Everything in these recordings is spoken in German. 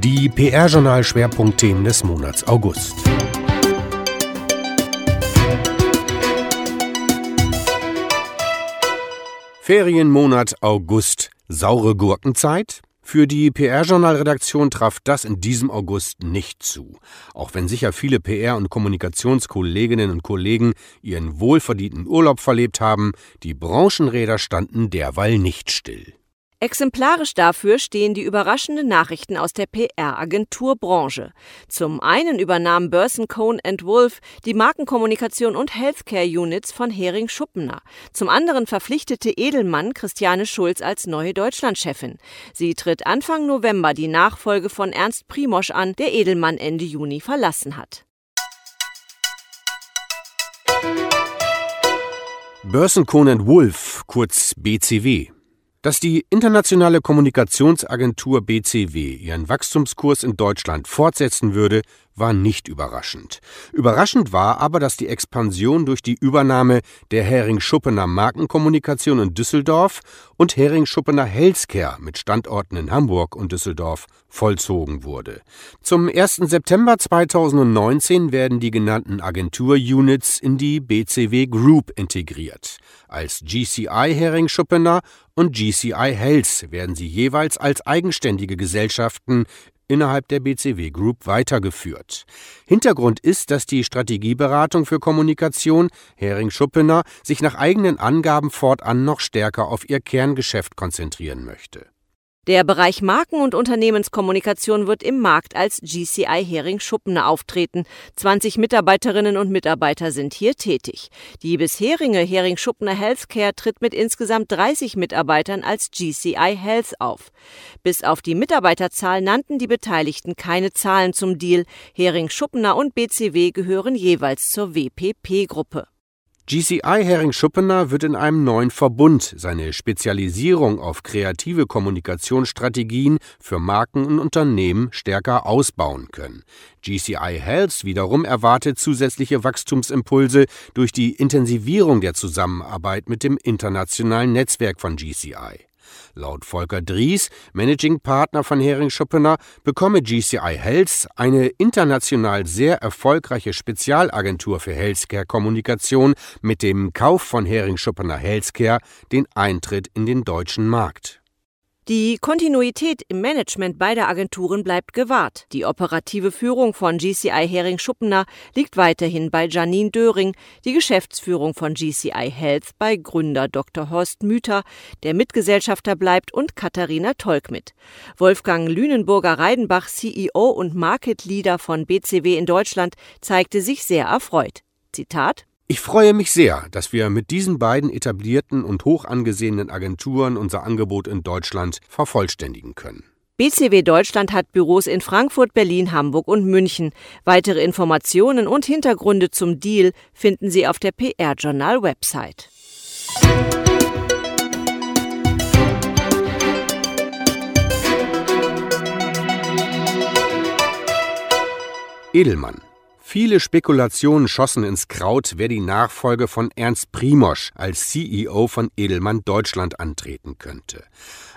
Die PR-Journal-Schwerpunktthemen des Monats August. Ferienmonat August. Saure Gurkenzeit? Für die PR-Journal-Redaktion traf das in diesem August nicht zu. Auch wenn sicher viele PR- und Kommunikationskolleginnen und Kollegen ihren wohlverdienten Urlaub verlebt haben, die Branchenräder standen derweil nicht still. Exemplarisch dafür stehen die überraschenden Nachrichten aus der PR-Agenturbranche. Zum einen übernahm Burson Cohn Wolf die Markenkommunikation und Healthcare Units von Hering Schuppener. Zum anderen verpflichtete Edelmann Christiane Schulz als neue Deutschlandchefin. Sie tritt Anfang November die Nachfolge von Ernst Primosch an, der Edelmann Ende Juni verlassen hat. Burson Cohn Wolf, kurz BCW dass die internationale Kommunikationsagentur BCW ihren Wachstumskurs in Deutschland fortsetzen würde, war nicht überraschend. Überraschend war aber, dass die Expansion durch die Übernahme der Hering-Schuppener Markenkommunikation in Düsseldorf und Hering-Schuppener Healthcare mit Standorten in Hamburg und Düsseldorf vollzogen wurde. Zum 1. September 2019 werden die genannten Agentur-Units in die BCW Group integriert. Als GCI Hering-Schuppener und GCI Health werden sie jeweils als eigenständige Gesellschaften innerhalb der BCW Group weitergeführt. Hintergrund ist, dass die Strategieberatung für Kommunikation Hering-Schuppener sich nach eigenen Angaben fortan noch stärker auf ihr Kerngeschäft konzentrieren möchte. Der Bereich Marken- und Unternehmenskommunikation wird im Markt als GCI Hering Schuppener auftreten. 20 Mitarbeiterinnen und Mitarbeiter sind hier tätig. Die bisherige Hering Schuppener Healthcare tritt mit insgesamt 30 Mitarbeitern als GCI Health auf. Bis auf die Mitarbeiterzahl nannten die Beteiligten keine Zahlen zum Deal. Hering Schuppener und BCW gehören jeweils zur WPP-Gruppe. GCI Hering-Schuppener wird in einem neuen Verbund seine Spezialisierung auf kreative Kommunikationsstrategien für Marken und Unternehmen stärker ausbauen können. GCI Health wiederum erwartet zusätzliche Wachstumsimpulse durch die Intensivierung der Zusammenarbeit mit dem internationalen Netzwerk von GCI. Laut Volker Dries, Managing Partner von Hering Schuppener, bekomme GCI Health, eine international sehr erfolgreiche Spezialagentur für Healthcare-Kommunikation, mit dem Kauf von Hering Schuppener Healthcare den Eintritt in den deutschen Markt. Die Kontinuität im Management beider Agenturen bleibt gewahrt. Die operative Führung von GCI Hering-Schuppener liegt weiterhin bei Janine Döring, die Geschäftsführung von GCI Health bei Gründer Dr. Horst Müther, der Mitgesellschafter bleibt und Katharina Tolk mit. Wolfgang Lünenburger-Reidenbach, CEO und Market Leader von BCW in Deutschland, zeigte sich sehr erfreut. Zitat ich freue mich sehr, dass wir mit diesen beiden etablierten und hoch angesehenen Agenturen unser Angebot in Deutschland vervollständigen können. BCW Deutschland hat Büros in Frankfurt, Berlin, Hamburg und München. Weitere Informationen und Hintergründe zum Deal finden Sie auf der PR-Journal-Website. Edelmann Viele Spekulationen schossen ins Kraut, wer die Nachfolge von Ernst Primosch als CEO von Edelmann Deutschland antreten könnte.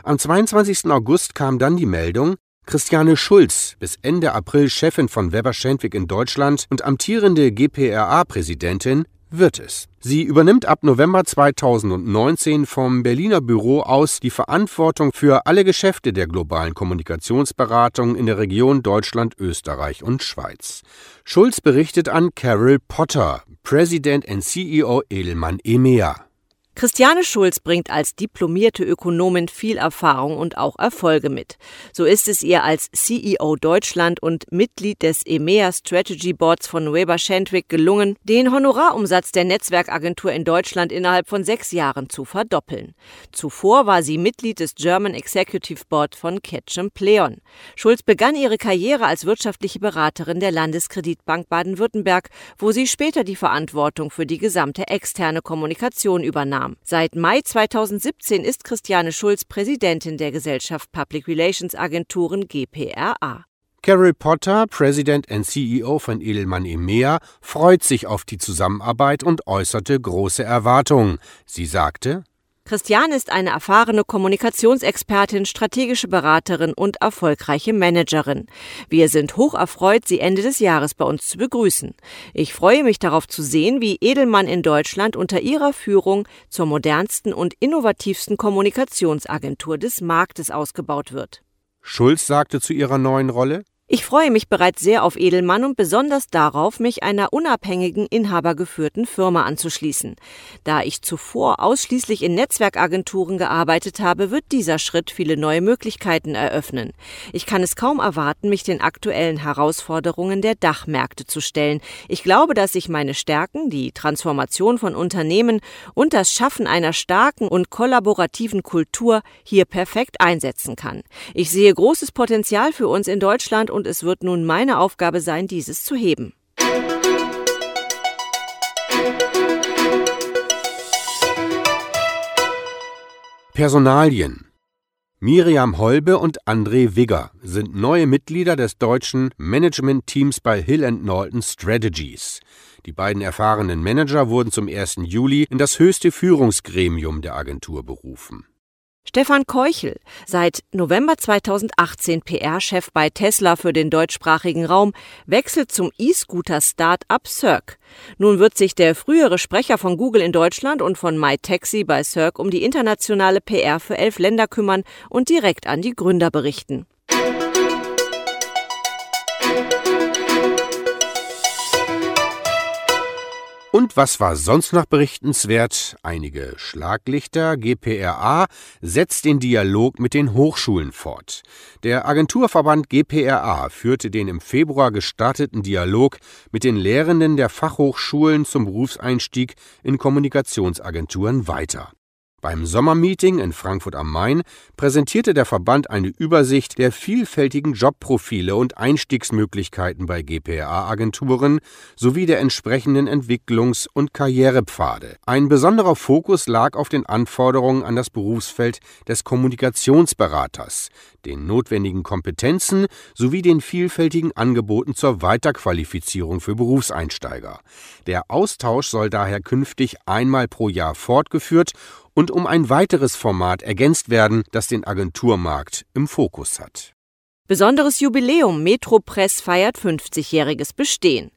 Am 22. August kam dann die Meldung, Christiane Schulz, bis Ende April Chefin von Weber Schendwick in Deutschland und amtierende GPRA-Präsidentin, wird es. Sie übernimmt ab November 2019 vom Berliner Büro aus die Verantwortung für alle Geschäfte der globalen Kommunikationsberatung in der Region Deutschland, Österreich und Schweiz. Schulz berichtet an Carol Potter, President and CEO Edelmann EMEA. Christiane Schulz bringt als diplomierte Ökonomin viel Erfahrung und auch Erfolge mit. So ist es ihr als CEO Deutschland und Mitglied des EMEA Strategy Boards von Weber Schendwick gelungen, den Honorarumsatz der Netzwerkagentur in Deutschland innerhalb von sechs Jahren zu verdoppeln. Zuvor war sie Mitglied des German Executive Board von Ketchum Pleon. Schulz begann ihre Karriere als wirtschaftliche Beraterin der Landeskreditbank Baden-Württemberg, wo sie später die Verantwortung für die gesamte externe Kommunikation übernahm kam. Seit Mai 2017 ist Christiane Schulz Präsidentin der Gesellschaft Public Relations Agenturen GPRA. Carol Potter, President and CEO von Edelmann EMEA, freut sich auf die Zusammenarbeit und äußerte große Erwartungen. Sie sagte, Christiane ist eine erfahrene Kommunikationsexpertin, strategische Beraterin und erfolgreiche Managerin. Wir sind hoch erfreut, Sie Ende des Jahres bei uns zu begrüßen. Ich freue mich darauf zu sehen, wie Edelmann in Deutschland unter Ihrer Führung zur modernsten und innovativsten Kommunikationsagentur des Marktes ausgebaut wird. Schulz sagte zu ihrer neuen Rolle, ich freue mich bereits sehr auf Edelmann und besonders darauf, mich einer unabhängigen, inhabergeführten Firma anzuschließen. Da ich zuvor ausschließlich in Netzwerkagenturen gearbeitet habe, wird dieser Schritt viele neue Möglichkeiten eröffnen. Ich kann es kaum erwarten, mich den aktuellen Herausforderungen der Dachmärkte zu stellen. Ich glaube, dass ich meine Stärken, die Transformation von Unternehmen und das Schaffen einer starken und kollaborativen Kultur hier perfekt einsetzen kann. Ich sehe großes Potenzial für uns in Deutschland es wird nun meine Aufgabe sein, dieses zu heben. Personalien Miriam Holbe und André Wigger sind neue Mitglieder des deutschen Management-Teams bei Hill Norton Strategies. Die beiden erfahrenen Manager wurden zum 1. Juli in das höchste Führungsgremium der Agentur berufen. Stefan Keuchel, seit November 2018 PR-Chef bei Tesla für den deutschsprachigen Raum, wechselt zum E-Scooter-Start-up Cirque. Nun wird sich der frühere Sprecher von Google in Deutschland und von MyTaxi bei Cirque um die internationale PR für elf Länder kümmern und direkt an die Gründer berichten. Und was war sonst noch berichtenswert? Einige Schlaglichter. GPRA setzt den Dialog mit den Hochschulen fort. Der Agenturverband GPRA führte den im Februar gestarteten Dialog mit den Lehrenden der Fachhochschulen zum Berufseinstieg in Kommunikationsagenturen weiter. Beim Sommermeeting in Frankfurt am Main präsentierte der Verband eine Übersicht der vielfältigen Jobprofile und Einstiegsmöglichkeiten bei GPA-Agenturen sowie der entsprechenden Entwicklungs- und Karrierepfade. Ein besonderer Fokus lag auf den Anforderungen an das Berufsfeld des Kommunikationsberaters, den notwendigen Kompetenzen sowie den vielfältigen Angeboten zur Weiterqualifizierung für Berufseinsteiger. Der Austausch soll daher künftig einmal pro Jahr fortgeführt und um ein weiteres Format ergänzt werden, das den Agenturmarkt im Fokus hat. Besonderes Jubiläum Metropress feiert 50-jähriges Bestehen.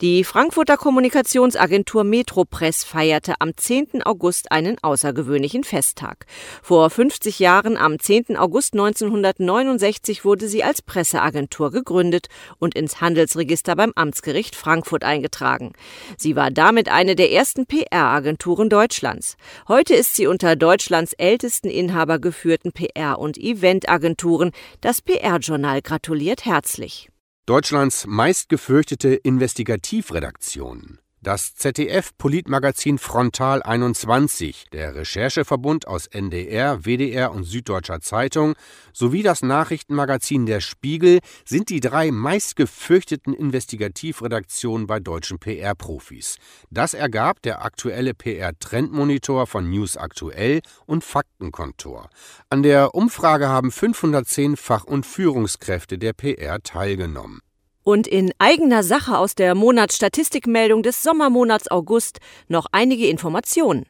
Die Frankfurter Kommunikationsagentur Metropress feierte am 10. August einen außergewöhnlichen Festtag. Vor 50 Jahren, am 10. August 1969, wurde sie als Presseagentur gegründet und ins Handelsregister beim Amtsgericht Frankfurt eingetragen. Sie war damit eine der ersten PR-Agenturen Deutschlands. Heute ist sie unter Deutschlands ältesten Inhaber geführten PR- und Eventagenturen. Das PR-Journal gratuliert herzlich. Deutschlands meistgefürchtete Investigativredaktion. Das ZDF-Politmagazin Frontal 21, der Rechercheverbund aus NDR, WDR und Süddeutscher Zeitung sowie das Nachrichtenmagazin Der Spiegel sind die drei meistgefürchteten Investigativredaktionen bei deutschen PR-Profis. Das ergab der aktuelle PR-Trendmonitor von News Aktuell und Faktenkontor. An der Umfrage haben 510 Fach- und Führungskräfte der PR teilgenommen. Und in eigener Sache aus der Monatsstatistikmeldung des Sommermonats August noch einige Informationen.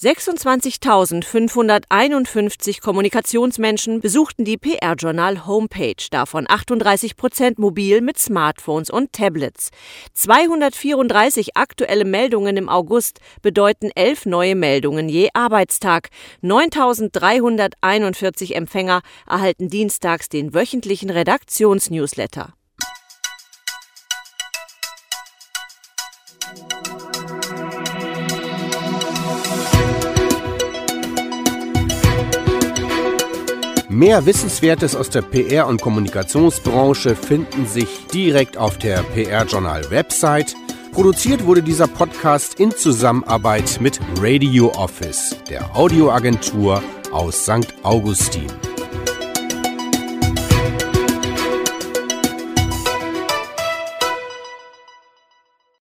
26.551 Kommunikationsmenschen besuchten die PR-Journal Homepage, davon 38 Prozent mobil mit Smartphones und Tablets. 234 aktuelle Meldungen im August bedeuten elf neue Meldungen je Arbeitstag. 9.341 Empfänger erhalten dienstags den wöchentlichen Redaktionsnewsletter. Mehr Wissenswertes aus der PR- und Kommunikationsbranche finden sich direkt auf der PR-Journal-Website. Produziert wurde dieser Podcast in Zusammenarbeit mit Radio Office, der Audioagentur aus St. Augustin.